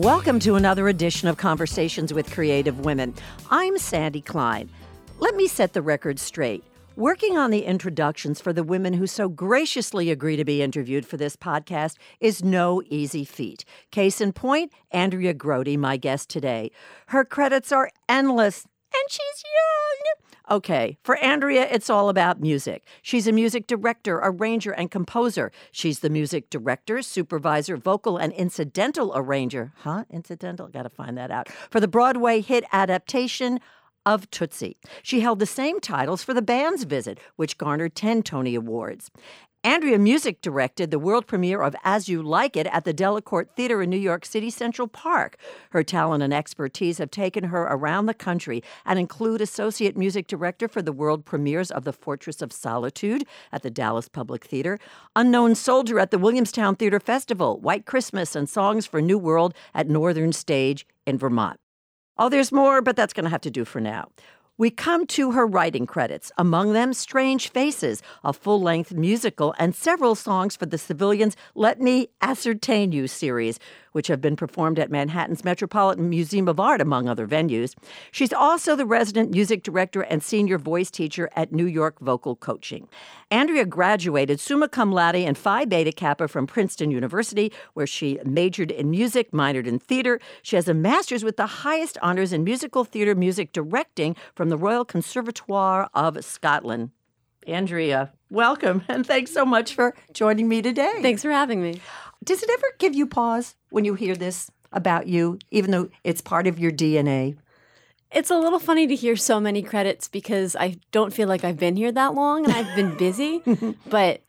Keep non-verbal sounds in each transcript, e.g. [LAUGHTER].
Welcome to another edition of Conversations with Creative Women. I'm Sandy Klein. Let me set the record straight. Working on the introductions for the women who so graciously agree to be interviewed for this podcast is no easy feat. Case in point, Andrea Grody, my guest today. Her credits are endless, and she's young. Okay, for Andrea, it's all about music. She's a music director, arranger, and composer. She's the music director, supervisor, vocal, and incidental arranger. Huh? Incidental? Gotta find that out. For the Broadway hit adaptation of Tootsie. She held the same titles for the band's visit, which garnered 10 Tony Awards. Andrea Music directed the world premiere of As You Like It at the Delacorte Theater in New York City Central Park. Her talent and expertise have taken her around the country and include Associate Music Director for the world premieres of The Fortress of Solitude at the Dallas Public Theater, Unknown Soldier at the Williamstown Theater Festival, White Christmas and Songs for New World at Northern Stage in Vermont. Oh, there's more, but that's going to have to do for now. We come to her writing credits, among them Strange Faces, a full length musical, and several songs for the Civilians' Let Me Ascertain You series, which have been performed at Manhattan's Metropolitan Museum of Art, among other venues. She's also the resident music director and senior voice teacher at New York Vocal Coaching. Andrea graduated summa cum laude and Phi Beta Kappa from Princeton University, where she majored in music, minored in theater. She has a master's with the highest honors in musical theater music directing from the Royal Conservatoire of Scotland. Andrea, welcome, [LAUGHS] and thanks so much for joining me today. Thanks for having me. Does it ever give you pause when you hear this about you, even though it's part of your DNA? It's a little funny to hear so many credits because I don't feel like I've been here that long and I've been busy. [LAUGHS] but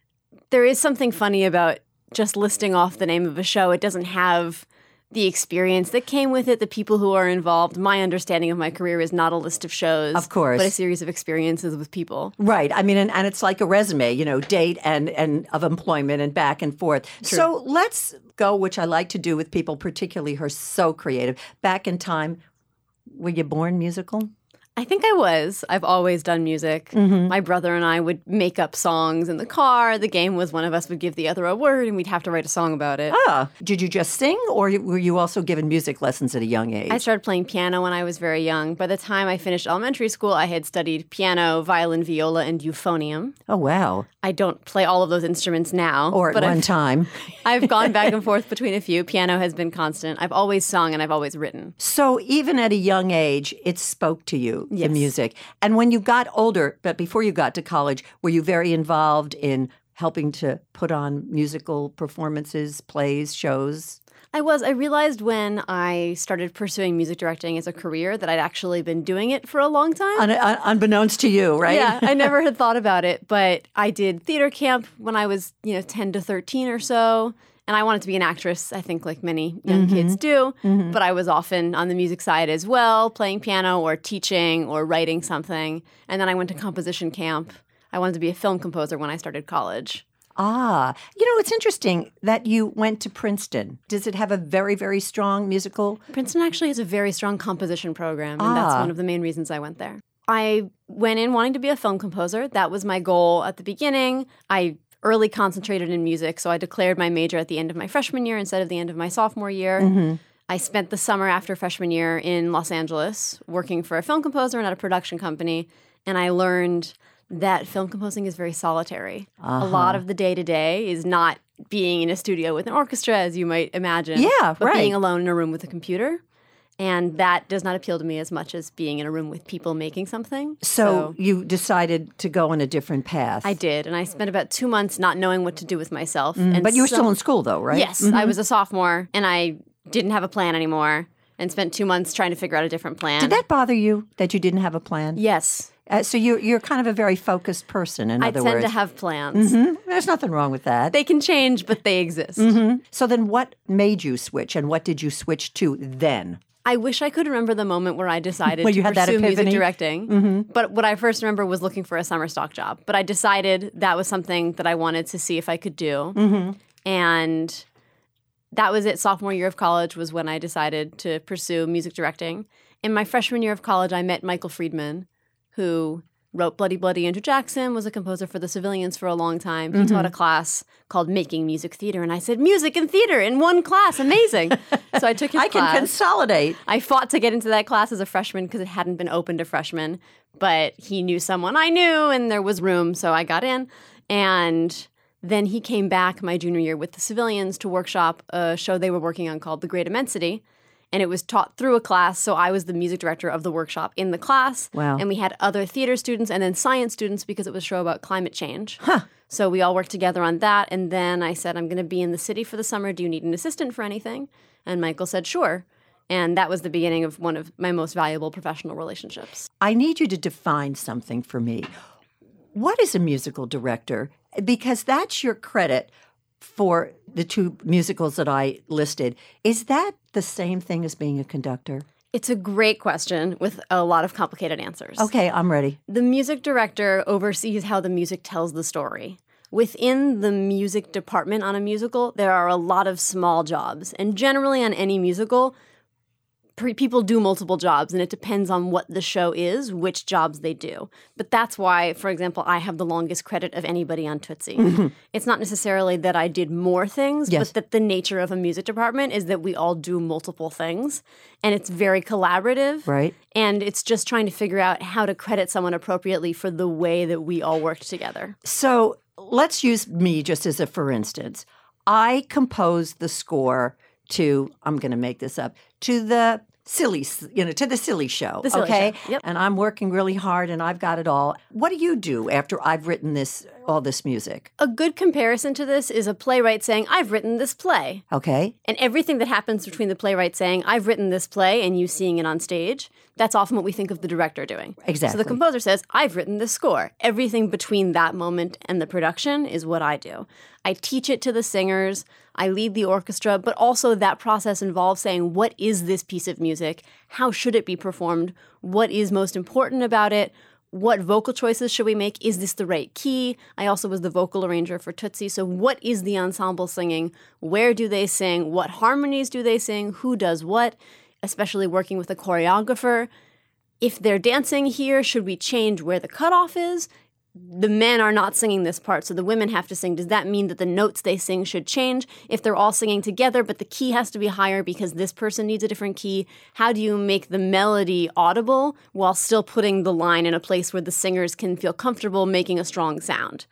there is something funny about just listing off the name of a show. It doesn't have the experience that came with it, the people who are involved. My understanding of my career is not a list of shows, Of course. but a series of experiences with people. Right. I mean, and, and it's like a resume, you know, date and, and of employment and back and forth. So let's go, which I like to do with people, particularly who are so creative. Back in time, were you born musical? I think I was. I've always done music. Mm-hmm. My brother and I would make up songs in the car. The game was one of us would give the other a word and we'd have to write a song about it. Ah, did you just sing or were you also given music lessons at a young age? I started playing piano when I was very young. By the time I finished elementary school, I had studied piano, violin, viola, and euphonium. oh, wow. I don't play all of those instruments now. Or at but one I've, [LAUGHS] time. I've gone back and [LAUGHS] forth between a few. Piano has been constant. I've always sung and I've always written. So even at a young age, it spoke to you, the Yes. music. And when you got older, but before you got to college, were you very involved in helping to put on musical performances, plays, shows? I was. I realized when I started pursuing music directing as a career that I'd actually been doing it for a long time. Un- un- unbeknownst to you, right? Yeah, I never [LAUGHS] had thought about it, but I did theater camp when I was, you know, 10 to 13 or so. And I wanted to be an actress, I think, like many young kids do. But I was often on the music side as well, playing piano or teaching or writing something. And then I went to composition camp. I wanted to be a film composer when I started college. Ah, you know, it's interesting that you went to Princeton. Does it have a very, very strong musical? Princeton actually has a very strong composition program, and that's Ah. one of the main reasons I went there. I went in wanting to be a film composer. That was my goal at the beginning. I early concentrated in music, so I declared my major at the end of my freshman year instead of the end of my sophomore year. Mm-hmm. I spent the summer after freshman year in Los Angeles working for a film composer and at a production company, and I learned that film composing is very solitary. A uh-huh. lot of the day to day is not being in a studio with an orchestra, as you might imagine. Yeah, but right. being alone in a room with a computer. And that does not appeal to me as much as being in a room with people making something. So, you decided to go on a different path. I did, and I spent about two months not knowing what to do with myself. and Mm, but you were so- still in school, though, right? Yes, I was a sophomore, and I didn't have a plan anymore, and spent two months trying to figure out a different plan. Did that bother you that you didn't have a plan? Yes, Uh, so you're you're kind of a very focused person. In I other words, I tend to have plans. Mhm. There's nothing wrong with that. They can change, but they exist. so then, what made you switch, and what did you switch to then? I wish I could remember the moment where I decided [LAUGHS] Where to you had that pursue music directing. Mm-hmm. But what I first remember was looking for a summer stock job. But I decided that was something that I wanted to see if I could do. Mm-hmm. And that was it. Sophomore year of college was when I decided to pursue music directing. In my freshman year of college, I met Michael Friedman, who wrote Bloody Bloody Andrew Jackson, was a composer for the civilians for a long time. He taught mm-hmm. a class called Making Music Theater. And I said, Music and theater in one class, amazing. [LAUGHS] so I took his I can consolidate. I fought to get into that class as a freshman because it hadn't been open to freshmen, but he knew someone I knew and there was room, so I got in. And then he came back my junior year with the civilians to workshop a show they were working on called The Great Immensity. And it was taught through a class, so I was the music director of the workshop in the class. Wow. And we had other theater students and then science students because it was a show about climate change. Huh. So we all worked together on that. And then I said, I'm going to be in the city for the summer. Do you need an assistant for anything? And Michael said, sure. And that was the beginning of one of my most valuable professional relationships. I need you to define something for me. What is a musical director? Because that's your credit for the two musicals that I listed. Is that the same thing as being a conductor? It's a great question with a lot of complicated answers. Okay, I'm ready. The music director oversees how the music tells the story. Within the music department on a musical, there are a lot of small jobs. And generally, on any musical, people do multiple jobs, and it depends on what the show is, which jobs they do. But that's why, for example, I have the longest credit of anybody on Tootsie. Mm-hmm. It's not necessarily that I did more things, Yes. but that the nature of a music department is that we all do multiple things, and it's very collaborative. Right. And it's just trying to figure out how to credit someone appropriately for the way that we all worked together. So let's use me just as a for instance. I composed the score to, I'm going to make this up, to the silly, you know, to the silly show. The Silly okay. Show, yep. And I'm working really hard and I've got it all. What do you do after I've written this, all this music? A good comparison to this is a playwright saying, I've written this play. Okay. And everything that happens between the playwright saying, I've written this play, and you seeing it on stage, that's often what we think of the director doing. Exactly. So the composer says, I've written this score. Everything between that moment and the production is what I do. I teach it to the singers, I lead the orchestra, but also that process involves saying, What is this piece of music? How should it be performed? What is most important about it? What vocal choices should we make? Is this the right key? I also was the vocal arranger for Tootsie. So, what is the ensemble singing? Where do they sing? What harmonies do they sing? Who does what? Especially working with a choreographer. If they're dancing here, should we change where the cutoff is? The men are not singing this part, so the women have to sing. Does that mean that the notes they sing should change? If they're all singing together, but the key has to be higher because this person needs a different key, how do you make the melody audible while still putting the line in a place where the singers can feel comfortable making a strong sound?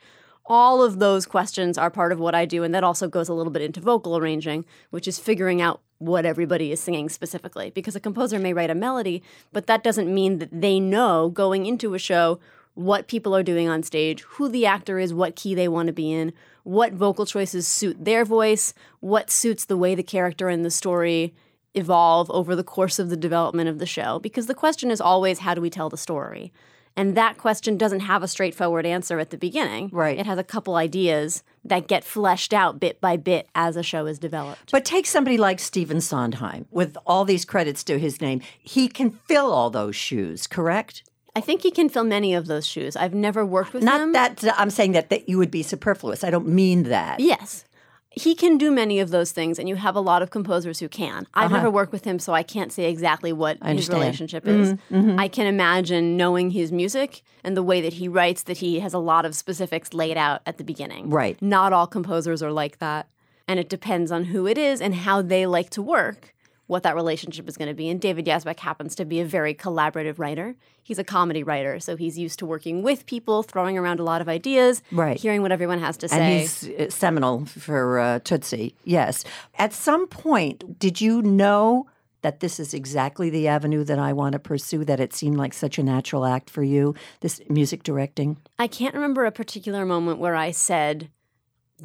All of those questions are part of what I do, and that also goes a little bit into vocal arranging, which is figuring out what everybody is singing specifically. Because a composer may write a melody, but that doesn't mean that they know going into a show what people are doing on stage, who the actor is, what key they want to be in, what vocal choices suit their voice, what suits the way the character and the story evolve over the course of the development of the show. Because the question is always, how do we tell the story? And that question doesn't have a straightforward answer at the beginning. Right. It has a couple ideas that get fleshed out bit by bit as a show is developed. But take somebody like Stephen Sondheim, with all these credits to his name. He can fill all those shoes, correct? I think he can fill many of those shoes. I've never worked with Not him. that I'm saying that, that you would be superfluous. I don't mean that. Yes. He can do many of those things, and you have a lot of composers who can. I've never worked with him, so I can't say exactly what his Uh-huh. understand. Mm-hmm, relationship is. I can imagine knowing his music and the way that he writes that he has a lot of specifics laid out at the beginning. Right. Not all composers are like that. And it depends on who it is and how they like to work, what that relationship is going to be. And David Yazbek happens to be a very collaborative writer. He's a comedy writer, so he's used to working with people, throwing around a lot of ideas, Right. hearing what everyone has to And say. he's uh, seminal for uh, Tootsie. Yes. At some point, did you know that this is exactly the avenue that I want to pursue? That it seemed like such a natural act for you, this music directing? I can't remember a particular moment where I said,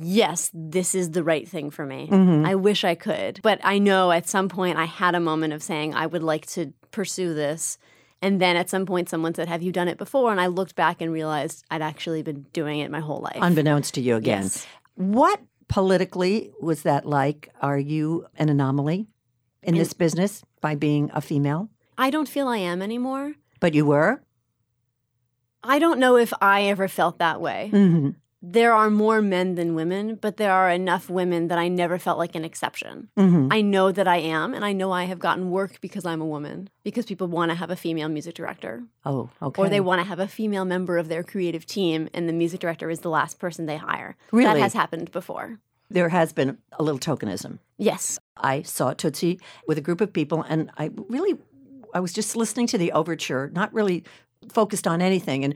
yes, this is the right thing for me. I wish I could. But I know at some point I had a moment of saying, I would like to pursue this. And then at some point, someone said, Have you done it before? And I looked back and realized I'd actually been doing it my whole life. Unbeknownst to you again. Yes. What politically was that like? Are you an anomaly in this business by being a female? I don't feel I am anymore. But you were? I don't know if I ever felt that way. Mm-hmm. There are more men than women, but there are enough women that I never felt like an exception. Mm-hmm. I know that I am, and I know I have gotten work because I'm a woman, because people want to have a female music director, Oh, okay. or they want to have a female member of their creative team, and the music director is the last person they hire. Really? That has happened before. there has been a little tokenism. Yes. I saw Tootsie with a group of people, and I really, I was just listening to the overture, not really focused on anything. And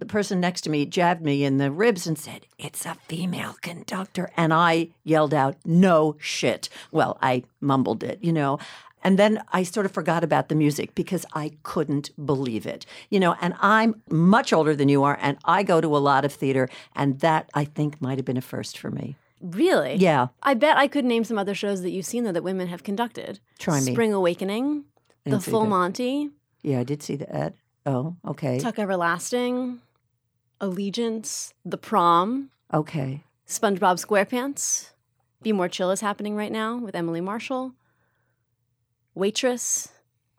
the person next to me jabbed me in the ribs and said, It's a female conductor. And I yelled out, No shit. Well, I mumbled it, you know. And then I sort of forgot about the music because I couldn't believe it. You know, and I'm much older than you are, and I go to a lot of theater, and that I think might have been a first for me. Really? Yeah. I bet I could name some other shows that you've seen though that women have conducted. Try me. Spring Awakening, The Full that. Monty, Yeah, I did see that. Oh, okay. Tuck Everlasting, Allegiance, The Prom, Okay. SpongeBob SquarePants, Be More Chill is happening right now with Emily Marshall, Waitress.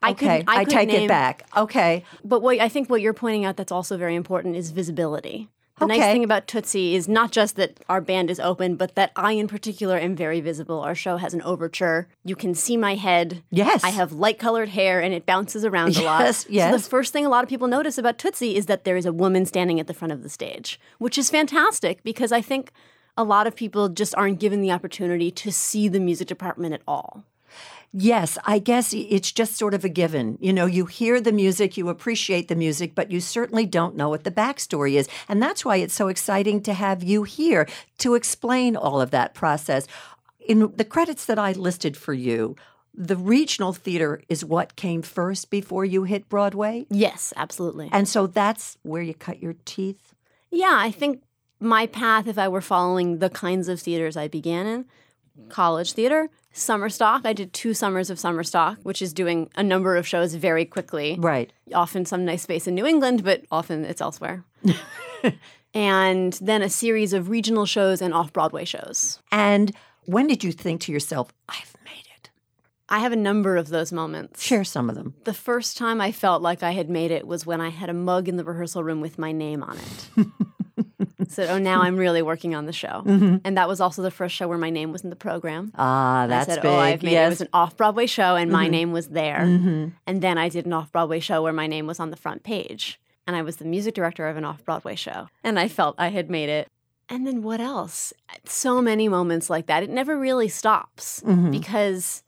I okay, could, I, could take name, it back. Okay. But what I think what you're pointing out that's also very important is visibility. The nice thing about Tootsie is not just that our band is open, but that I, in particular, am very visible. Our show has an overture. You can see my head. Yes. I have light colored hair and it bounces around a lot. Yes, So yes. the first thing a lot of people notice about Tootsie is that there is a woman standing at the front of the stage, which is fantastic because I think a lot of people just aren't given the opportunity to see the music department at all. Yes, I guess it's just sort of a given. You know, you hear the music, you appreciate the music, but you certainly don't know what the backstory is. And that's why it's so exciting to have you here to explain all of that process. In the credits that I listed for you, the regional theater is what came first before you hit Broadway. Yes, absolutely. And so that's where you cut your teeth. Yeah, I think my path, if I were following the kinds of theaters I began in, college theater, summer stock. I did two summers of summer stock, which is doing a number of shows very quickly. Right. Often some nice space in New England, but often it's elsewhere. [LAUGHS] and then a series of regional shows and off Broadway shows. And when did you think to yourself, I've made it? I have a number of those moments. Share some of them. The first time I felt like I had made it was when I had a mug in the rehearsal room with my name on it. [LAUGHS] [LAUGHS] Said, "Oh, now I'm really working on the show," and that was also the first show where my name was in the program. Ah, that's I said, big. "Oh, I've made it." yes. It was an off-Broadway show, and my name was there. And then I did an off-Broadway show where my name was on the front page, and I was the music director of an off-Broadway show, and I felt I had made it. And then what else? So many moments like that. It never really stops Mhm. because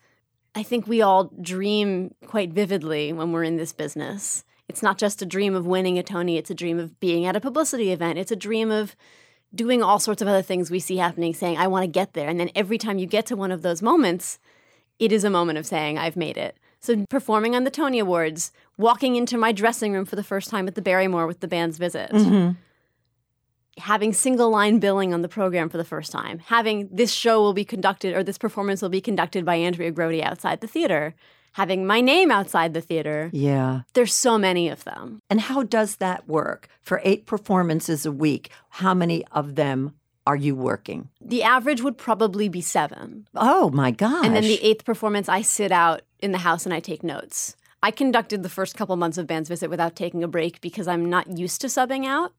I think we all dream quite vividly when we're in this business. It's not just a dream of winning a Tony, it's a dream of being at a publicity event. It's a dream of doing all sorts of other things we see happening, saying, I want to get there. And then every time you get to one of those moments, it is a moment of saying, I've made it. So performing on the Tony Awards, walking into my dressing room for the first time at the Barrymore with the band's visit, Mhm. having single line billing on the program for the first time, having this show will be conducted or this performance will be conducted by Andrea Grody outside the theater, having my name outside the theater. Yeah. There's so many of them. And how does that work? For eight performances a week, how many of them are you working? The average would probably be seven. Oh my gosh. And then the eighth performance, I sit out in the house and I take notes. I conducted the first couple months of Band's Visit without taking a break because I'm not used to subbing out.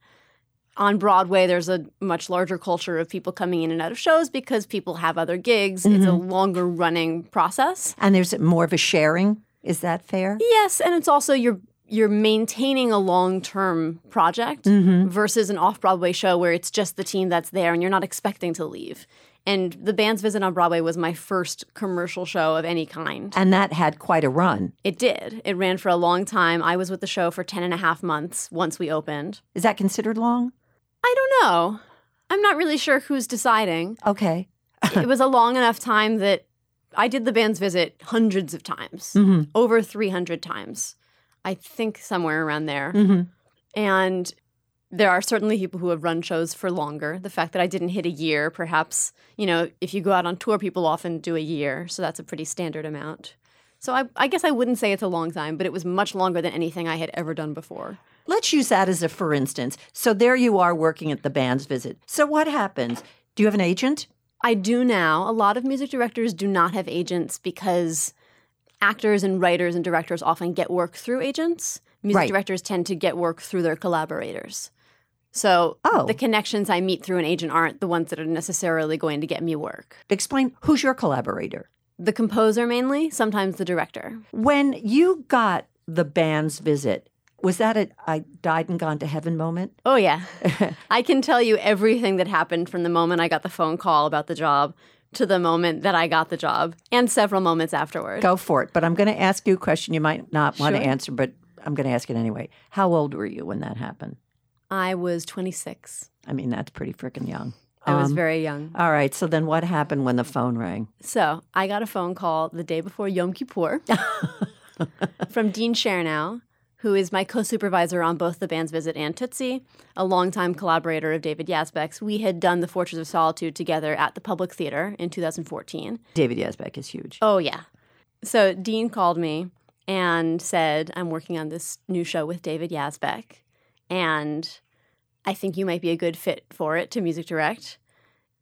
On Broadway, there's a much larger culture of people coming in and out of shows because people have other gigs. It's a mm-hmm. longer running process. and there's more of a sharing. Is that fair? Yes, and it's also you're you're maintaining a long-term project mm-hmm. versus an off-Broadway show where it's just the team that's there and you're not expecting to leave. And the band's visit on Broadway was my first commercial show of any kind. And that had quite a run. It did. It ran for a long time. I was with the show for 10 and a half months once we opened. Is that considered long? I don't know. I'm not really sure who's deciding. Okay. [LAUGHS] it was a long enough time that I did the band's visit hundreds of times, Mhm. over 300 times. I think somewhere around there. Mhm. And there are certainly people who have run shows for longer. The fact that I didn't hit a year, perhaps, you know, if you go out on tour, people often do a year. So that's a pretty standard amount. So I, I guess I wouldn't say it's a long time, but it was much longer than anything I had ever done before. Let's use that as a for instance. So there you are working at the band's visit. So what happens? Do you have an agent? I do now. A lot of music directors do not have agents because actors and writers and directors often get work through agents. Music Right. directors tend to get work through their collaborators. So Oh. the connections I meet through an agent aren't the ones that are necessarily going to get me work. Explain who's your collaborator? The composer mainly, sometimes the director. When you got the band's visit, was that a I died and gone to heaven moment? Oh, yeah. [LAUGHS] I can tell you everything that happened from the moment I got the phone call about the job to the moment that I got the job and several moments afterward. Go for it. But I'm going to ask you a question you might not want to answer, but I'm going to ask it anyway. How old were you when that happened? I was 26. I mean, that's pretty freaking young. I was Um, very young. All right. So then what happened when the phone rang? So I got a phone call the day before Yom Kippur [LAUGHS] from Dean Sharenow, who is my co-supervisor on both the band's visit and Tootsie, a longtime collaborator of David Yazbek's. We had done The Fortress of Solitude together at the Public Theater in 2014. David Yazbek is huge. Oh, yeah. So Dean called me and said, I'm working on this new show with David Yazbek, and I think you might be a good fit for it to music direct.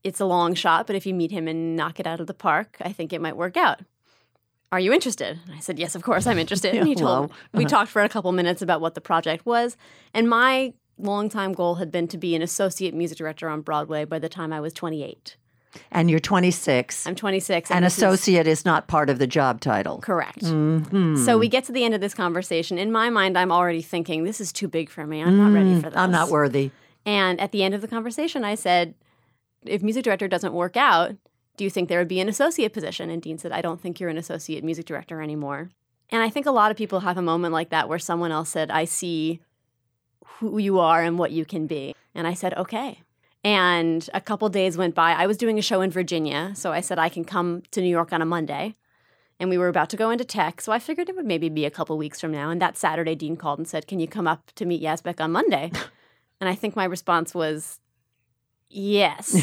It's a long shot, but if you meet him and knock it out of the park, I think it might work out. Are you interested? And I said, Yes, of course I'm interested. And he [LAUGHS] told Hello. we talked for a couple minutes about what the project was. And my longtime goal had been to be an associate music director on Broadway by the time I was 28. And you're 26. I'm 26. and is- associate is not part of the job title. Correct. Mhm. So we get to the end of this conversation. In my mind, I'm already thinking, this is too big for me. I'm not ready for this. Mm, I'm not worthy. And at the end of the conversation, I said, if music director doesn't work out, do you think there would be an associate position? And Dean said, I don't think you're an associate music director anymore. And I think a lot of people have a moment like that where someone else said, I see who you are and what you can be. And I said, okay. And a couple days went by. I was doing a show in Virginia. So I said, I can come to New York on a Monday. And we were about to go into tech. So I figured it would maybe be a couple weeks from now. And that Saturday, Dean called and said, Can you come up to meet Yazbek on Monday? [LAUGHS] and I think my response was, Yes.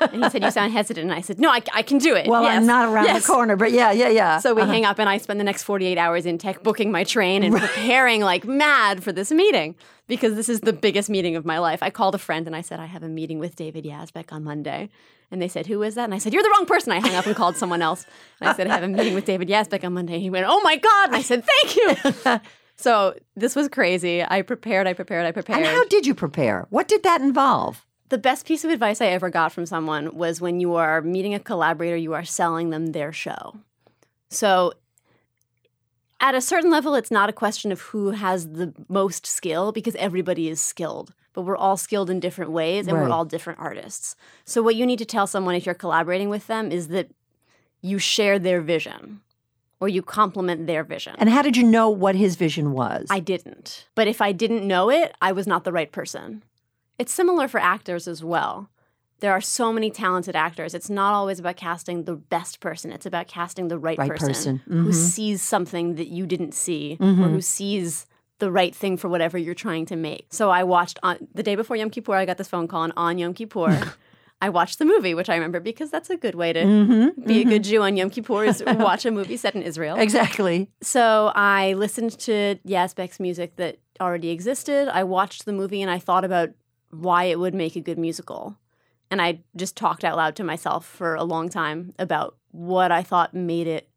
and he said, You sound hesitant. And I said, No, I, I can do it. Well, I'm not around Yes. the corner, but yeah, yeah, yeah. So we Uh-huh. hang up, and I spend the next 48 hours in tech booking my train and preparing like mad for this meeting because this is the biggest meeting of my life. I called a friend and I said, I have a meeting with David Yazbek on Monday. And they said, Who is that? And I said, You're the wrong person. I hung up and called someone else. And I said, I have a meeting with David Yazbek on Monday. And he went, Oh my God. And I said, Thank you. [LAUGHS] so this was crazy. I prepared, I prepared, I prepared. And how did you prepare? What did that involve? The best piece of advice I ever got from someone was when you are meeting a collaborator, you are selling them their show. So, at a certain level, it's not a question of who has the most skill because everybody is skilled, but we're all skilled in different ways and Right. we're all different artists. So, what you need to tell someone if you're collaborating with them is that you share their vision or you complement their vision. And how did you know what his vision was? I didn't. But if I didn't know it, I was not the right person. It's similar for actors as well. There are so many talented actors. It's not always about casting the best person, it's about casting the right, Right person, person. who Mhm. sees something that you didn't see or Mhm. who sees the right thing for whatever you're trying to make. So I watched on the day before Yom Kippur, I got this phone call, and on Yom Kippur, [LAUGHS] I watched the movie, which I remember because that's a good way to Mhm, be a good Jew on Yom Kippur is [LAUGHS] watch a movie set in Israel. Exactly. So I listened to Yazbek's music that already existed. I watched the movie and I thought about why it would make a good musical. And I just talked out loud to myself for a long time about what I thought made it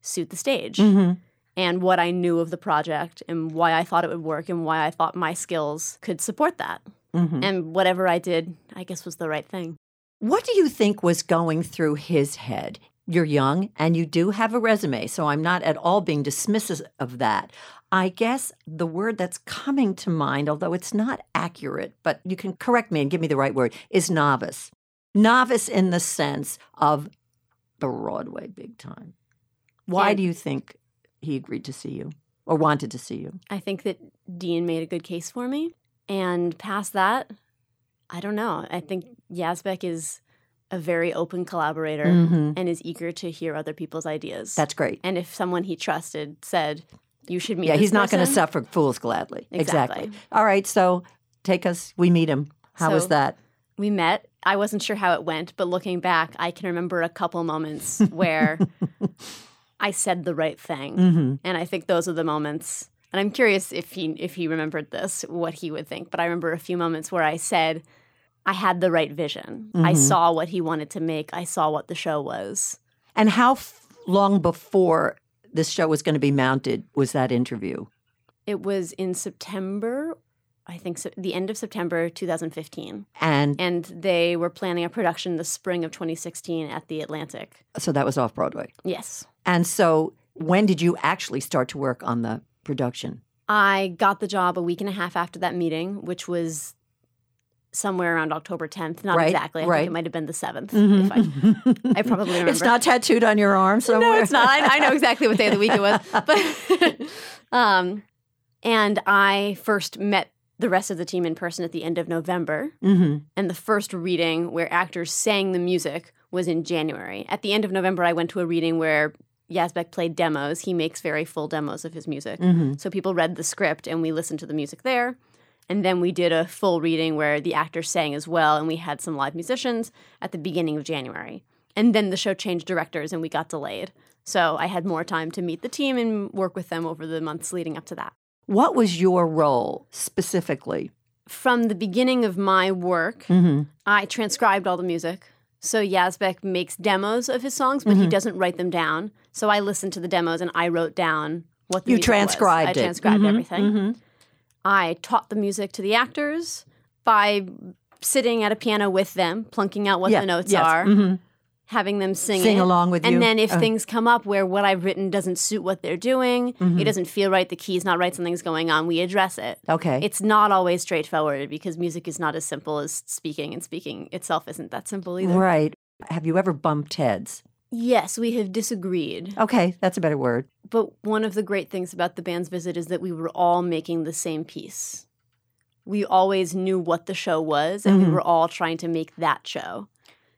suit the stage Mhm. and what I knew of the project and why I thought it would work and why I thought my skills could support that. Mhm. And whatever I did, I guess was the right thing. What do you think was going through his head? You're young and you do have a resume, so I'm not at all being dismissive of that. I guess the word that's coming to mind, although it's not accurate, but you can correct me and give me the right word, is novice. Novice in the sense of Broadway big time. Why do you think he agreed to see you or wanted to see you? I think that Dean made a good case for me. And past that, I don't know. I think Yazbek is a very open collaborator Mhm. and is eager to hear other people's ideas. That's great. and if someone he trusted said, you should meet Yeah, he's not going to suffer fools gladly. Exactly. All right, so take us, we meet him. How was that? We met. I wasn't sure how it went, but looking back, I can remember a couple moments [LAUGHS] where I said the right thing. Mm-hmm. And I think those are the moments. And I'm curious if he if he remembered this, what he would think. But I remember a few moments where I said I had the right vision. I Mhm. saw what he wanted to make. I saw what the show was. And how f- long before this show was going to be mounted was that interview? It was in September I think so, the end of September 2015. And And they were planning a production the spring of 2016 at the Atlantic. so that was off Broadway. Yes. And so when did you actually start to work on the production? I got the job a week and a half after that meeting, which was somewhere around October 10th. Not Right, exactly. I right. think it might have been the 7th. If I, I [LAUGHS] probably remember. It's not tattooed on your arm somewhere. No, it's not. I, I know exactly what day of the week it was. [LAUGHS] But [LAUGHS] um, and I first met the rest of the team in person at the end of November, hmm and the first reading where actors sang the music was in January. At the end of November, I went to a reading where Yazbek played demos. He makes very full demos of his music. hmm So people read the script and we listened to the music there. And then we did a full reading where the actors sang as well, and we had some live musicians at the beginning of January. And then the show changed directors and we got delayed. So I had more time to meet the team and work with them over the months leading up to that. What was your role specifically? From the beginning of my work, hmm I transcribed all the music. So Yazbek makes demos of his songs, but he doesn't write them down. So I listened to the demos and I wrote down what the You music was. transcribed it. I transcribed Mhm, everything. I taught the music to the actors by sitting at a piano with them, plunking out what Yeah, the notes yes, are, mhm. having them sing, Sing it. along with you. And then if Uh, things come up where what I've written doesn't suit what they're doing, Mm-hmm. it doesn't feel right, the key's not right, something's going on, we address it. Okay. It's not always straightforward because music is not as simple as speaking, and speaking itself isn't that simple either. right. Have you ever bumped heads? Yes, we have disagreed. Okay, that's a better word. But one of the great things about the band's visit is that we were all making the same piece. We always knew what the show was, and Mhm. we were all trying to make that show.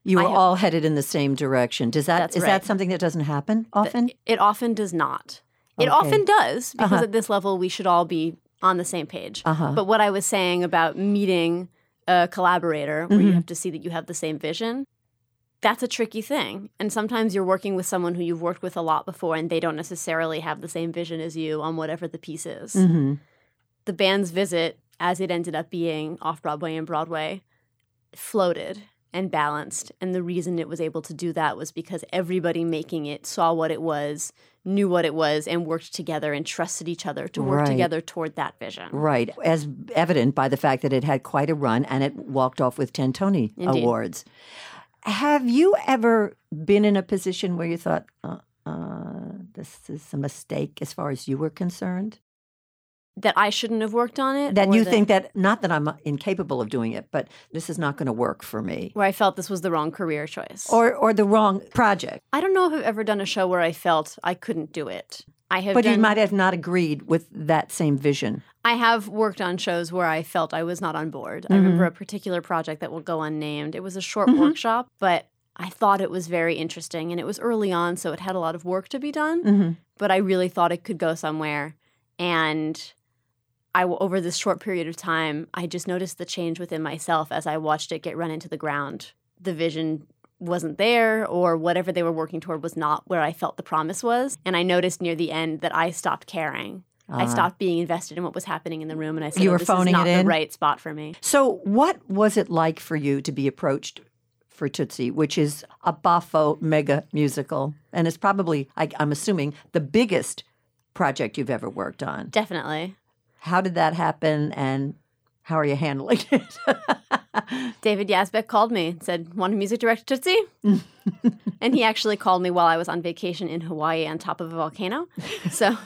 You were all headed in the same direction. Does that is right. that something that doesn't happen often? It often does not. It often does because Uh-huh. at this level we should all be on the same page. Uh-huh. But what I was saying about meeting a collaborator where you Mhm. have to see that you have the same vision, that's a tricky thing. And sometimes you're working with someone who you've worked with a lot before and they don't necessarily have the same vision as you on whatever the piece is. hmm The band's visit, as it ended up being off Broadway and Broadway, floated and balanced. And the reason it was able to do that was because everybody making it saw what it was, knew what it was, and worked together and trusted each other to work Right. together toward that vision. Right, as evident by the fact that it had quite a run and it walked off with ten Tony Indeed. awards. Have you ever been in a position where you thought, uh, uh, "This is a mistake," as far as you were concerned? That I shouldn't have worked on it. That you think that not that I'm incapable of doing it, but this is not going to work for me, where I felt this was the wrong career choice. or or the wrong project. I don't know if I've ever done a show where I felt I couldn't do it. I have But done, you might have not agreed with that same vision. I have worked on shows where I felt I was not on board. I Mm-hmm. remember a particular project that will go unnamed. It was a short workshop, but I thought it was very interesting and it was early on, so it had a lot of work to be done. Mm-hmm. But I really thought it could go somewhere. And I, over this short period of time, I just noticed the change within myself as I watched it get run into the ground. The vision wasn't there, or whatever they were working toward was not where I felt the promise was. And I noticed near the end that I stopped caring. I uh, stopped being invested in what was happening in the room, and I said. You "Oh, were this phoning is not it in? the right spot for me." So, what was it like for you to be approached for Tootsie, which is a Baffo mega musical? And it's probably, I, I'm assuming, the biggest project you've ever worked on. Definitely. How did that happen, and how are you handling [LAUGHS] it? David Yazbek called me and said, Want a music director, Tootsie? [LAUGHS] and he actually called me while I was on vacation in Hawaii on top of a volcano. So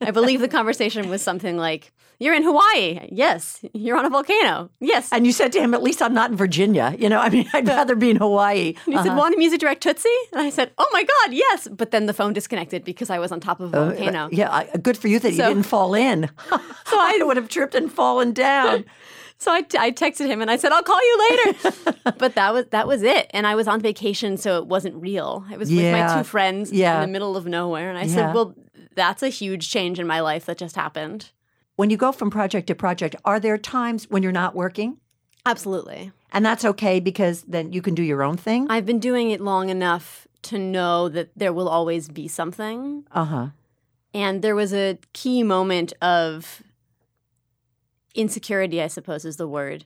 I believe the conversation was something like, You're in Hawaii. Yes. You're on a volcano. Yes. and you said to him, At least I'm not in Virginia. You know, I mean, [LAUGHS] I'd rather be in Hawaii. And he said, uh-huh. Want a music direct Tootsie? And I said, Oh my God, yes. But then the phone disconnected because I was on top of a oh, volcano. Yeah, I- uh, good for you that you didn't fall in. [LAUGHS] so I would have tripped and fallen down. [LAUGHS] So I, I texted him and I said, "I'll call you later." but that was that was it. And I was on vacation, so it wasn't real. I was with my two friends Yeah. in the middle of nowhere, and I Yeah. said, "Well, that's a huge change in my life that just happened." When you go from project to project, are there times when you're not working? Absolutely. And that's okay because then you can do your own thing? I've been doing it long enough to know that there will always be something. Uh huh. And there was a key moment of insecurity, I suppose is the word,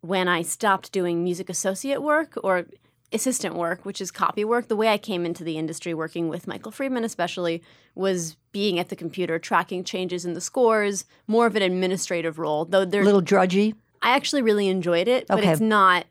when I stopped doing music associate work or assistant work, which is copy work. The way I came into the industry working with Michael Friedman, especially, was being at the computer, tracking changes in the scores, more of an administrative role. Though there's A little drudgy. I actually really enjoyed it, but Okay. it's not.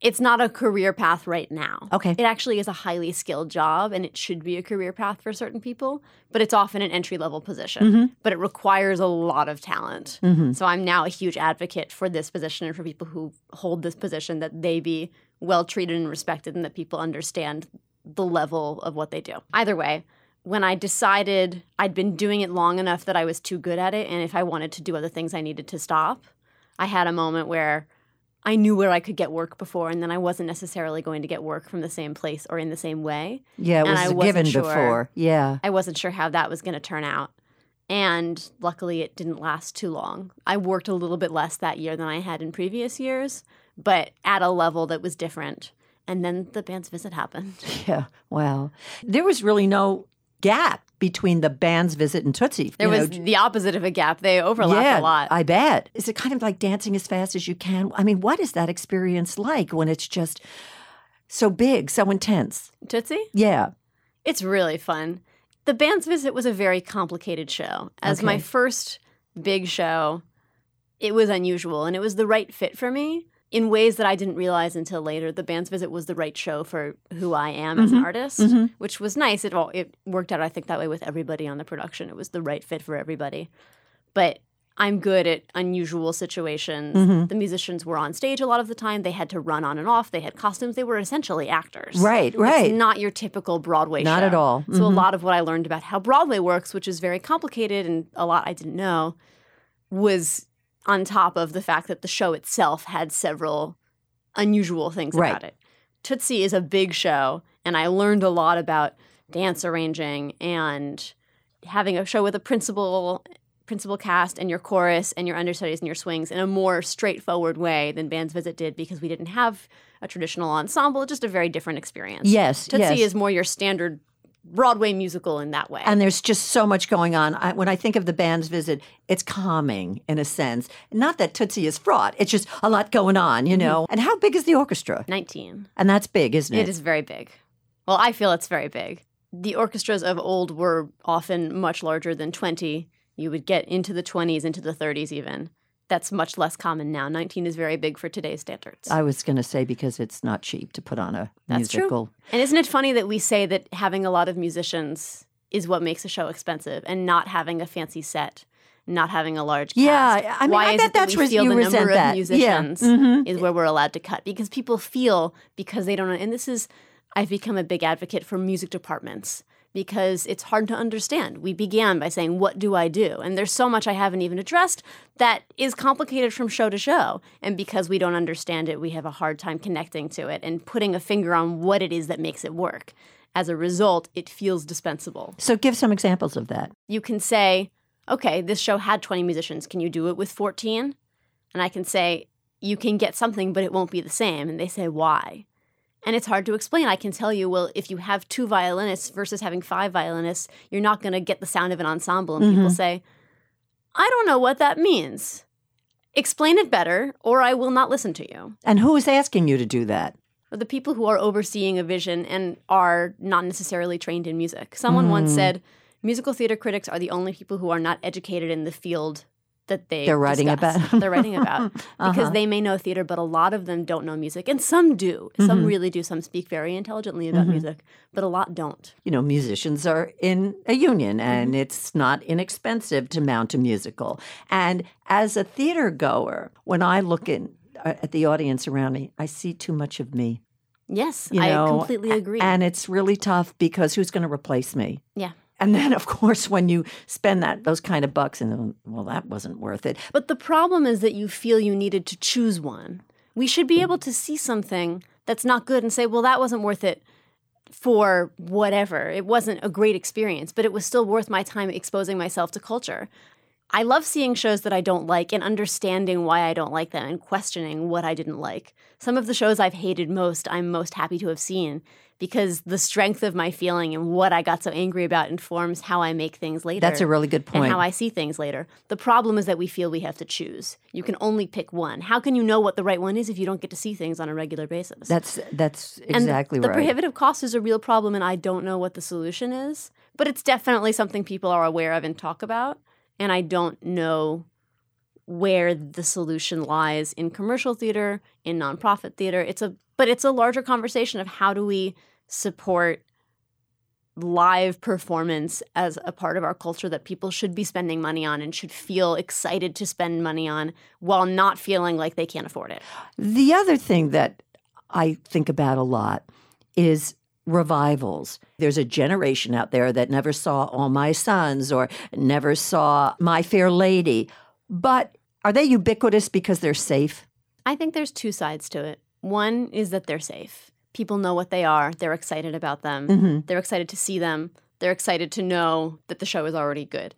It's not a career path right now. Okay. It actually is a highly skilled job and it should be a career path for certain people, but it's often an entry level position. Mm-hmm. But it requires a lot of talent. So I'm now a huge advocate for this position and for people who hold this position that they be well treated and respected and that people understand the level of what they do. Either way, when I decided I'd been doing it long enough that I was too good at it and if I wanted to do other things I needed to stop, I had a moment where I knew where I could get work before, and then I wasn't necessarily going to get work from the same place or in the same way. Yeah, it And was I a wasn't given sure. before. Yeah. I wasn't sure how that was going to turn out. And luckily, it didn't last too long. I worked a little bit less that year than I had in previous years, but at a level that was different. And then the band's visit happened. [LAUGHS] Yeah. Wow. There was really no gap between the band's visit and Tootsie. There you know, was the opposite of a gap. They overlap yeah, a lot. I bet. Is it kind of like dancing as fast as you can? I mean, what is that experience like when it's just so big, so intense? Tootsie? Yeah. It's really fun. The band's visit was a very complicated show. As my first big show, it was unusual and it was the right fit for me in ways that I didn't realize until later. The band's visit was the right show for who I am as an mm-hmm. artist, mm-hmm. which was nice. It all it worked out I think that way with everybody on the production. It was the right fit for everybody. But I'm good at unusual situations. Mm-hmm. The musicians were on stage a lot of the time. They had to run on and off. They had costumes. They were essentially actors. Right, It's right. not your typical Broadway Not show. at all. So a lot of what I learned about how Broadway works, which is very complicated and a lot I didn't know, was on top of the fact that the show itself had several unusual things Right. about it. Tootsie is a big show, and I learned a lot about dance arranging and having a show with a principal principal cast and your chorus and your understudies and your swings in a more straightforward way than Band's Visit did because we didn't have a traditional ensemble, just a very different experience. Yes. Tootsie yes. is more your standard Broadway musical in that way. and there's just so much going on. I, when I think of the band's visit, it's calming in a sense. Not that Tootsie is fraught. It's just a lot going on, you mm-hmm. know. And how big is the orchestra? 19. And that's big, isn't it? It is very big. Well, I feel it's very big. The orchestras of old were often much larger than 20. You would get into the 20s, into the 30s even. That's much less common now. 19 is very big for today's standards. I was going to say because it's not cheap to put on a That's true. and isn't it funny that we say that having a lot of musicians is what makes a show expensive and not having a fancy set, not having a large cast? Yeah, I mean, Why I is bet that that's we feel you the resent number that. of Yeah. musicians Mhm. is where we're allowed to cut because people feel because they don't know. And this is, I've become a big advocate for music departments because it's hard to understand. We began by saying, What do I do? And there's so much I haven't even addressed that is complicated from show to show. And because we don't understand it, we have a hard time connecting to it and putting a finger on what it is that makes it work. As a result, it feels dispensable. So give some examples of that. You can say, Okay, this show had 20 musicians. Can you do it with 14? And I can say, You can get something, but it won't be the same. And they say, Why? And it's hard to explain. I can tell you, well, if you have two violinists versus having five violinists, you're not going to get the sound of an ensemble. And people say, I don't know what that means. Explain it better, or I will not listen to you. And who is asking you to do that? The people who are overseeing a vision and are not necessarily trained in music. Someone once Mm. said, musical theater critics are the only people who are not educated in the field that they They're writing discuss. about. They're writing [LAUGHS] about because Uh-huh. they may know theater, but a lot of them don't know music, and some do. Some Mhm. really do. Some speak very intelligently about Mhm. music, but a lot don't. You know, musicians are in a union and it's not inexpensive to mount a musical. And as a theater goer, when I look in, uh, at the audience around me, I see too much of me. Yes, You I completely agree. And it's really tough because who's going to replace me? Yeah. And then, of course, when you spend that those kind of bucks, and well, that wasn't worth it. But the problem is that you feel you needed to choose one. We should be able to see something that's not good and say, well, that wasn't worth it for whatever. It wasn't a great experience, but it was still worth my time exposing myself to culture. I love seeing shows that I don't like and understanding why I don't like them and questioning what I didn't like. Some of the shows I've hated most, I'm most happy to have seen because the strength of my feeling and what I got so angry about informs how I make things later. That's a really good point. And how I see things later. The problem is that we feel we have to choose. You can only pick one. How can you know what the right one is if you don't get to see things on a regular basis? That's that's exactly and the, right. The prohibitive cost is a real problem, and I don't know what the solution is. But it's definitely something people are aware of and talk about. And I don't know where the solution lies in commercial theater, in nonprofit theater. It's a but it's a larger conversation of how do we support live performance as a part of our culture that people should be spending money on and should feel excited to spend money on while not feeling like they can't afford it. The other thing that I think about a lot is revivals. There's a generation out there that never saw All My Sons or never saw My Fair Lady. But are they ubiquitous because they're safe? I think there's two sides to it. One is that they're safe. People know what they are, they're excited about them, Mhm. they're excited to see them, they're excited to know that the show is already good.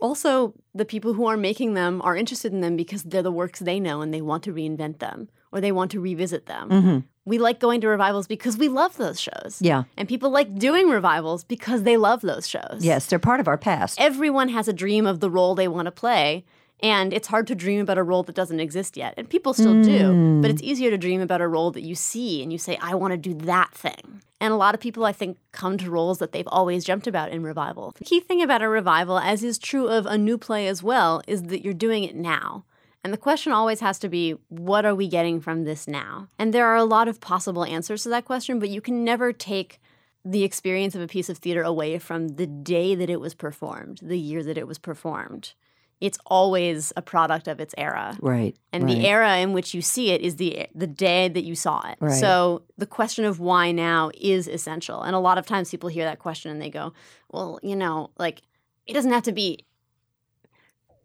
Also, the people who are making them are interested in them because they're the works they know and they want to reinvent them or they want to revisit them. Mhm. We like going to revivals because we love those shows. Yeah. And people like doing revivals because they love those shows. Yes, they're part of our past. Everyone has a dream of the role they want to play. And it's hard to dream about a role that doesn't exist yet. And people still do. But it's mm. easier to dream about a role that you see and you say, I want to do that thing. And a lot of people, I think, come to roles that they've always dreamt about in revival. The key thing about a revival, as is true of a new play as well, is that you're doing it now. And the question always has to be, what are we getting from this now? And there are a lot of possible answers to that question, but you can never take the experience of a piece of theater away from the day that it was performed, the year that it was performed. It's always a product of its era. Right. And right. the era in which you see it is the the day that you saw it. Right. So the question of why now is essential. And a lot of times people hear that question and they go, "Well, you know, like it doesn't have to be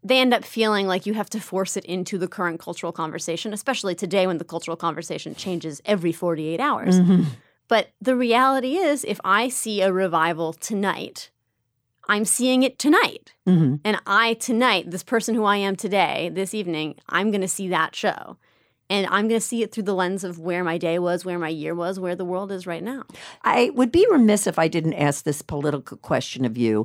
they end up feeling like you have to force it into the current cultural conversation, especially today when the cultural conversation changes every 48 hours. Mhm. But the reality is, if I see a revival tonight, I'm seeing it tonight. Mhm. And I, tonight, this person who I am today, this evening, I'm going to see that show. And I'm going to see it through the lens of where my day was, where my year was, where the world is right now. I would be remiss if I didn't ask this political question of you.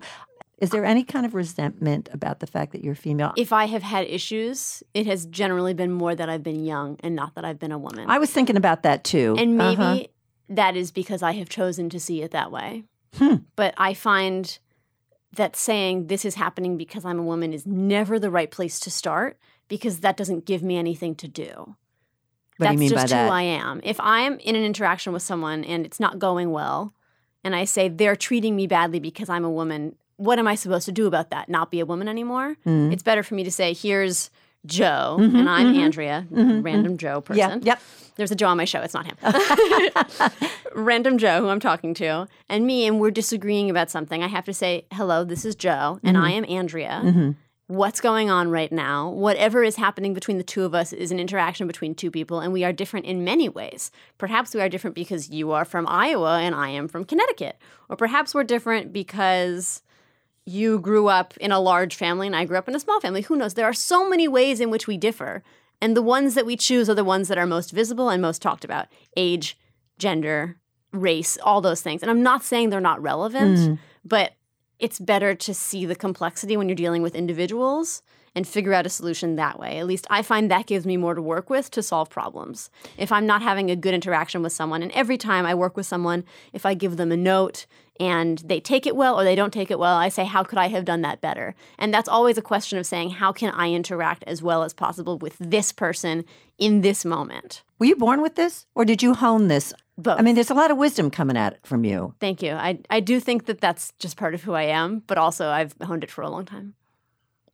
Is there any kind of resentment about the fact that you're female? If I have had issues, it has generally been more that I've been young and not that I've been a woman. I was thinking about that too. and maybe Uh-huh. that is because I have chosen to see it that way. Hmm. But I find that saying this is happening because I'm a woman is never the right place to start because that doesn't give me anything to do. What do That's you mean by just that? who I am. If I'm in an interaction with someone and it's not going well, and I say they're treating me badly because I'm a woman, what am I supposed to do about that? Not be a woman anymore? Mm. It's better for me to say, here's Joe, Mhm, and I'm mhm, Andrea, mhm, random Joe person. Yeah. Yep. There's a Joe on my show. It's not him. [LAUGHS] [LAUGHS] Random Joe, who I'm talking to, and me, and we're disagreeing about something. I have to say, hello, this is Joe, and I am Andrea. Mhm. What's going on right now? Whatever is happening between the two of us is an interaction between two people, and we are different in many ways. Perhaps we are different because you are from Iowa and I am from Connecticut. Or perhaps we're different because you grew up in a large family and I grew up in a small family. Who knows? There are so many ways in which we differ. And the ones that we choose are the ones that are most visible and most talked about age, gender, race, all those things. And I'm not saying they're not relevant, Mm. but it's better to see the complexity when you're dealing with individuals and figure out a solution that way. At least I find that gives me more to work with to solve problems. If I'm not having a good interaction with someone, and every time I work with someone, if I give them a note and they take it well or they don't take it well, I say, How could I have done that better? And that's always a question of saying, How can I interact as well as possible with this person in this moment? Were you born with this or did you hone this? Both. I mean, there's a lot of wisdom coming at it from you. Thank you. I, I do think that that's just part of who I am, but also I've honed it for a long time.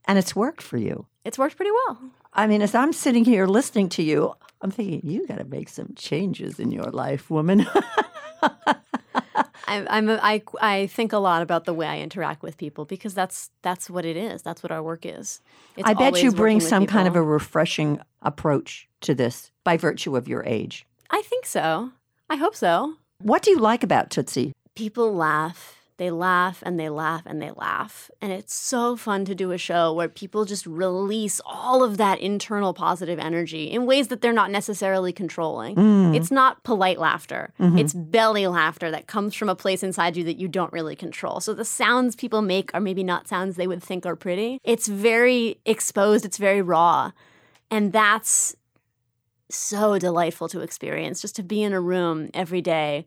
And it's worked for you. It's worked pretty well. I mean, as I'm sitting here listening to you, I'm thinking, you got to make some changes in your life, woman. [LAUGHS] I, I'm a, I, I think a lot about the way I interact with people because that's that's what it is. That's what our work is. It's I bet you bring some kind of a refreshing approach to this by virtue of your age. I think so. I hope so. What do you like about Tootsie? People laugh. They laugh and they laugh and they laugh. And it's so fun to do a show where people just release all of that internal positive energy in ways that they're not necessarily controlling. Mm. It's not polite laughter, Mhm. it's belly laughter that comes from a place inside you that you don't really control. So the sounds people make are maybe not sounds they would think are pretty. It's very exposed, it's very raw. And that's so delightful to experience just to be in a room every day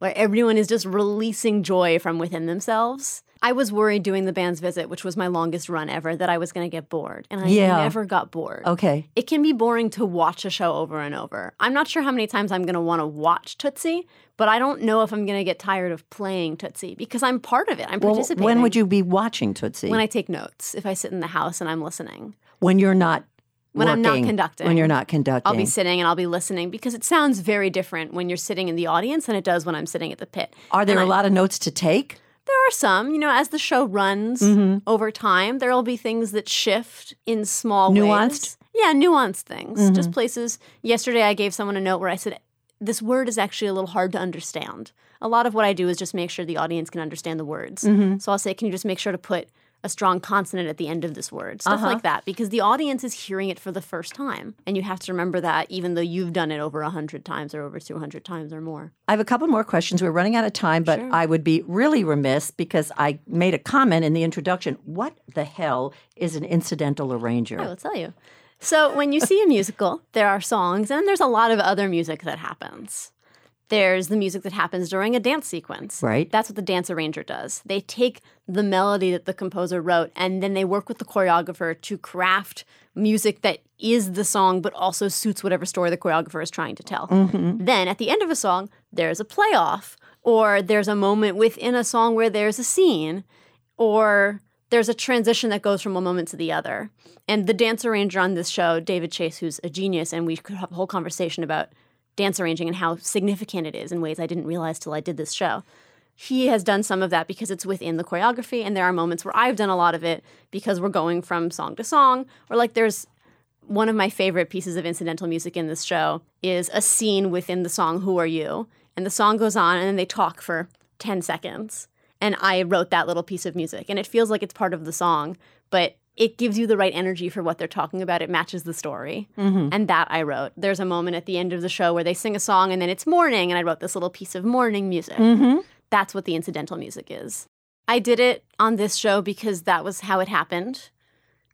where everyone is just releasing joy from within themselves. I was worried doing the band's visit, which was my longest run ever, that I was going to get bored. And I Yeah. never got bored. Okay. It can be boring to watch a show over and over. I'm not sure how many times I'm going to want to watch Tootsie, but I don't know if I'm going to get tired of playing Tootsie because I'm part of it. I'm Well, participating. when would you be watching Tootsie? When I take notes, if I sit in the house and I'm listening. when you're not When I'm not conducting. When you're not conducting. I'll be sitting and I'll be listening because it sounds very different when you're sitting in the audience than it does when I'm sitting at the pit. Are there and a I- lot of notes to take? There are some, you know, as the show runs Mm-hmm. over time, there will be things that shift in small Nuanced? Mm-hmm. ways. Yeah, nuanced things. Just places. Yesterday, I gave someone a note where I said, This word is actually a little hard to understand. A lot of what I do is just make sure the audience can understand the words. Mm-hmm. So I'll say, Can you just make sure to put a strong consonant at the end of this word? Stuff Uh-huh. like that, because the audience is hearing it for the first time. And you have to remember that even though you've done it over 100 times or over 200 times or more. I have a couple more questions. We're running out of time, but Sure. I would be really remiss because I made a comment in the introduction. What the hell is an incidental arranger? I will tell you. So when you see a musical, there are songs, and there's a lot of other music that happens. There's the music that happens during a dance sequence. Right. That's what the dance arranger does. They take the melody that the composer wrote and then they work with the choreographer to craft music that is the song but also suits whatever story the choreographer is trying to tell. Mm-hmm. Then at the end of a song, there's a playoff or there's a moment within a song where there's a scene or there's a transition that goes from one moment to the other. And the dance arranger on this show, David Chase, who's a genius, and we could have a whole conversation about dance arranging and how significant it is in ways I didn't realize till I did this show. He has done some of that because it's within the choreography, and there are moments where I've done a lot of it because we're going from song to song, or like there's one of my favorite pieces of incidental music in this show is a scene within the song Who Are You? And the song goes on and then they talk for 10 seconds. And I wrote that little piece of music and it feels like it's part of the song, but it gives you the right energy for what they're talking about. It matches the story. Mm-hmm. And that I wrote. There's a moment at the end of the show where they sing a song and then it's morning and I wrote this little piece of morning music. Mm-hmm. That's what the incidental music is. I did it on this show because that was how it happened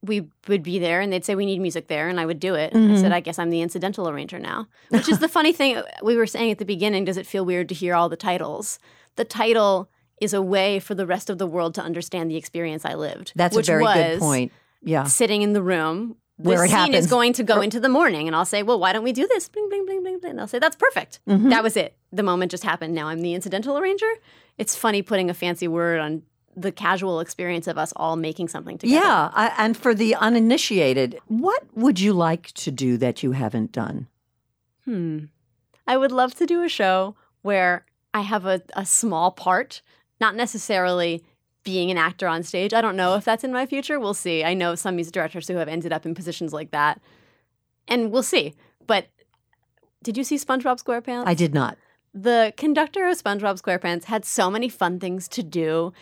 we would be there and they'd say we need music there and i would do it i said mm-hmm. i guess i'm the incidental arranger now which is the funny thing we were saying at the beginning does it feel weird to hear all the titles the title is a way for the rest of the world to understand the experience i lived That's which a very was good point. Yeah. sitting in the room this Where it scene happens. is going to go into the morning and i'll say well why don't we do this bling bling bling bling bling and they'll say that's perfect Mm-hmm. that was it the moment just happened now i'm the incidental arranger it's funny putting a fancy word on the casual experience of us all making something together Yeah. I, and for the uninitiated, what would you like to do that you haven't done? Hmm. I would love to do a show where I have a, a small part, not necessarily being an actor on stage. I don't know if that's in my future. We'll see. I know some music directors who have ended up in positions like that. And we'll see. But did you see SpongeBob SquarePants? I did not. The conductor of SpongeBob SquarePants had so many fun things to do.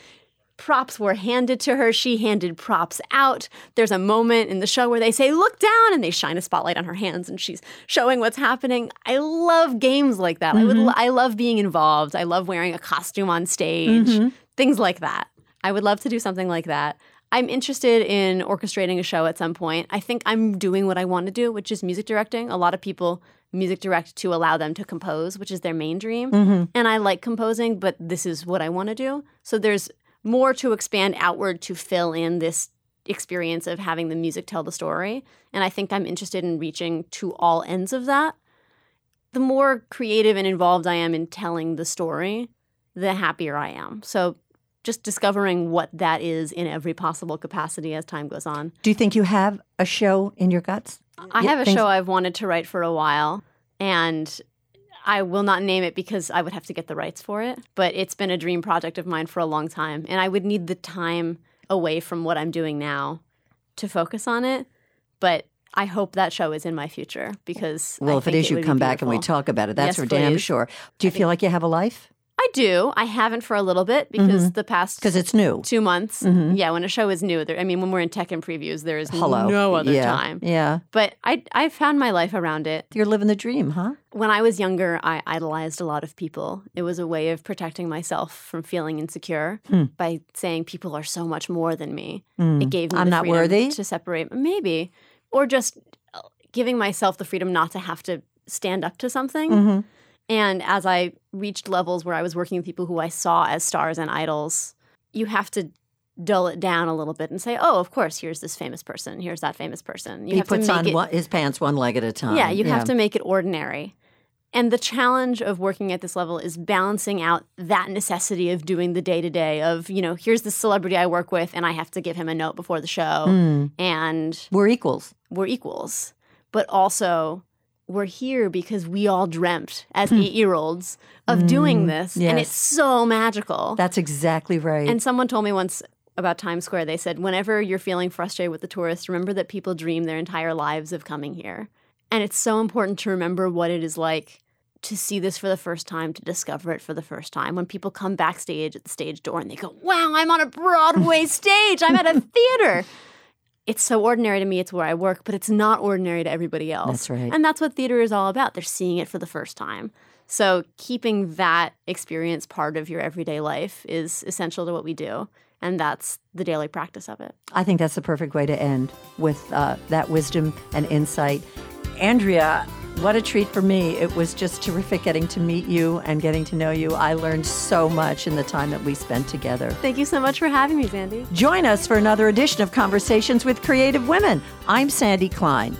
Props were handed to her. She handed props out. There's a moment in the show where they say, Look down, and they shine a spotlight on her hands and she's showing what's happening. I love games like that. I, would, mm-hmm. I love being involved. I love wearing a costume on stage, mm-hmm. things like that. I would love to do something like that. I'm interested in orchestrating a show at some point. I think I'm doing what I want to do, which is music directing. A lot of people music direct to allow them to compose, which is their main dream. Mm-hmm. And I like composing, but this is what I want to do. So there's more to expand outward to fill in this experience of having the music tell the story. And I think I'm interested in reaching to all ends of that. The more creative and involved I am in telling the story, the happier I am. So just discovering what that is in every possible capacity as time goes on. Do you think you have a show in your guts? I have a things- show I've wanted to write for a while, and I will not name it because I would have to get the rights for it. But it's been a dream project of mine for a long time, and I would need the time away from what I'm doing now to focus on it. But I hope that show is in my future because Well, I if it think is, you would be come back and we talk about it. That's Yes, for damn sure. Do you feel like you have a life? I do. I haven't for a little bit because the past Because it's new. two months. Yeah, when a show is new, there, I mean, when we're in tech and previews, there is Hello. no other yeah. time. Yeah. But I, I found my life around it. You're living the dream, huh? When I was younger, I idolized a lot of people. It was a way of protecting myself from feeling insecure Hmm. by saying people are so much more than me. It gave me I'm the not worthy? to separate, maybe, or just giving myself the freedom not to have to stand up to something. Mm-hmm. And as I reached levels where I was working with people who I saw as stars and idols, you have to dull it down a little bit and say, "Oh, of course, here's this famous person. Here's that famous person." You He have puts to make on it, one, his pants one leg at a time. yeah, you have to make it ordinary. And the challenge of working at this level is balancing out that necessity of doing the day to day of, you know, here's the celebrity I work with and I have to give him a note before the show Mm. and We're equals. we're equals. But also we're here because we all dreamt as 8-year-olds of doing this and Hmm. it's so magical. That's exactly right. And someone told me once about Times Square, they said, whenever you're feeling frustrated with the tourists, remember that people dream their entire lives of coming here. And it's so important to remember what it is like to see this for the first time, to discover it for the first time. When people come backstage at the stage door and they go, wow, I'm on a Broadway [LAUGHS] stage, I'm at a theater. It's so ordinary to me, it's where I work, but it's not ordinary to everybody else. That's right. And that's what theater is all about. They're seeing it for the first time. So keeping that experience part of your everyday life is essential to what we do. And that's the daily practice of it. I think that's the perfect way to end with uh, that wisdom and insight. Andrea, what a treat for me. It was just terrific getting to meet you and getting to know you. I learned so much in the time that we spent together. Thank you so much for having me, Sandy. Join us for another edition of Conversations with Creative Women. I'm Sandy Klein.